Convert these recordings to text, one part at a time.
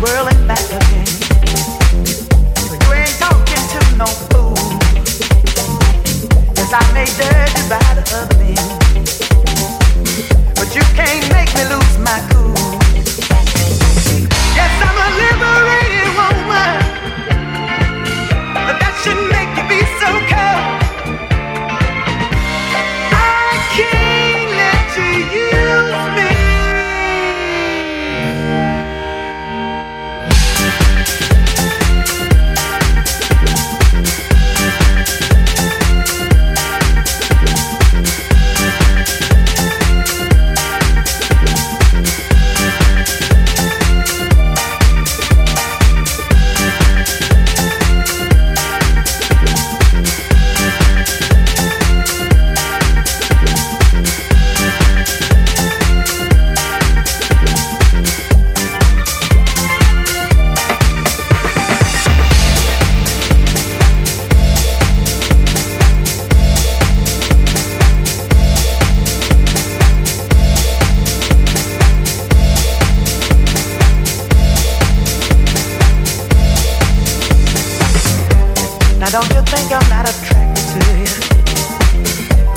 whirling Now don't you think I'm not attracted to you?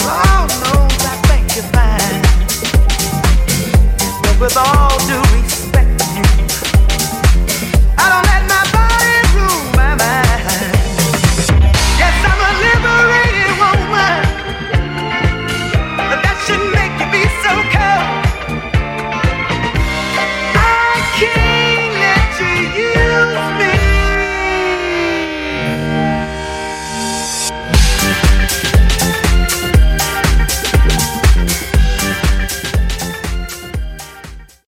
Oh, Lord knows I think you're fine. But with all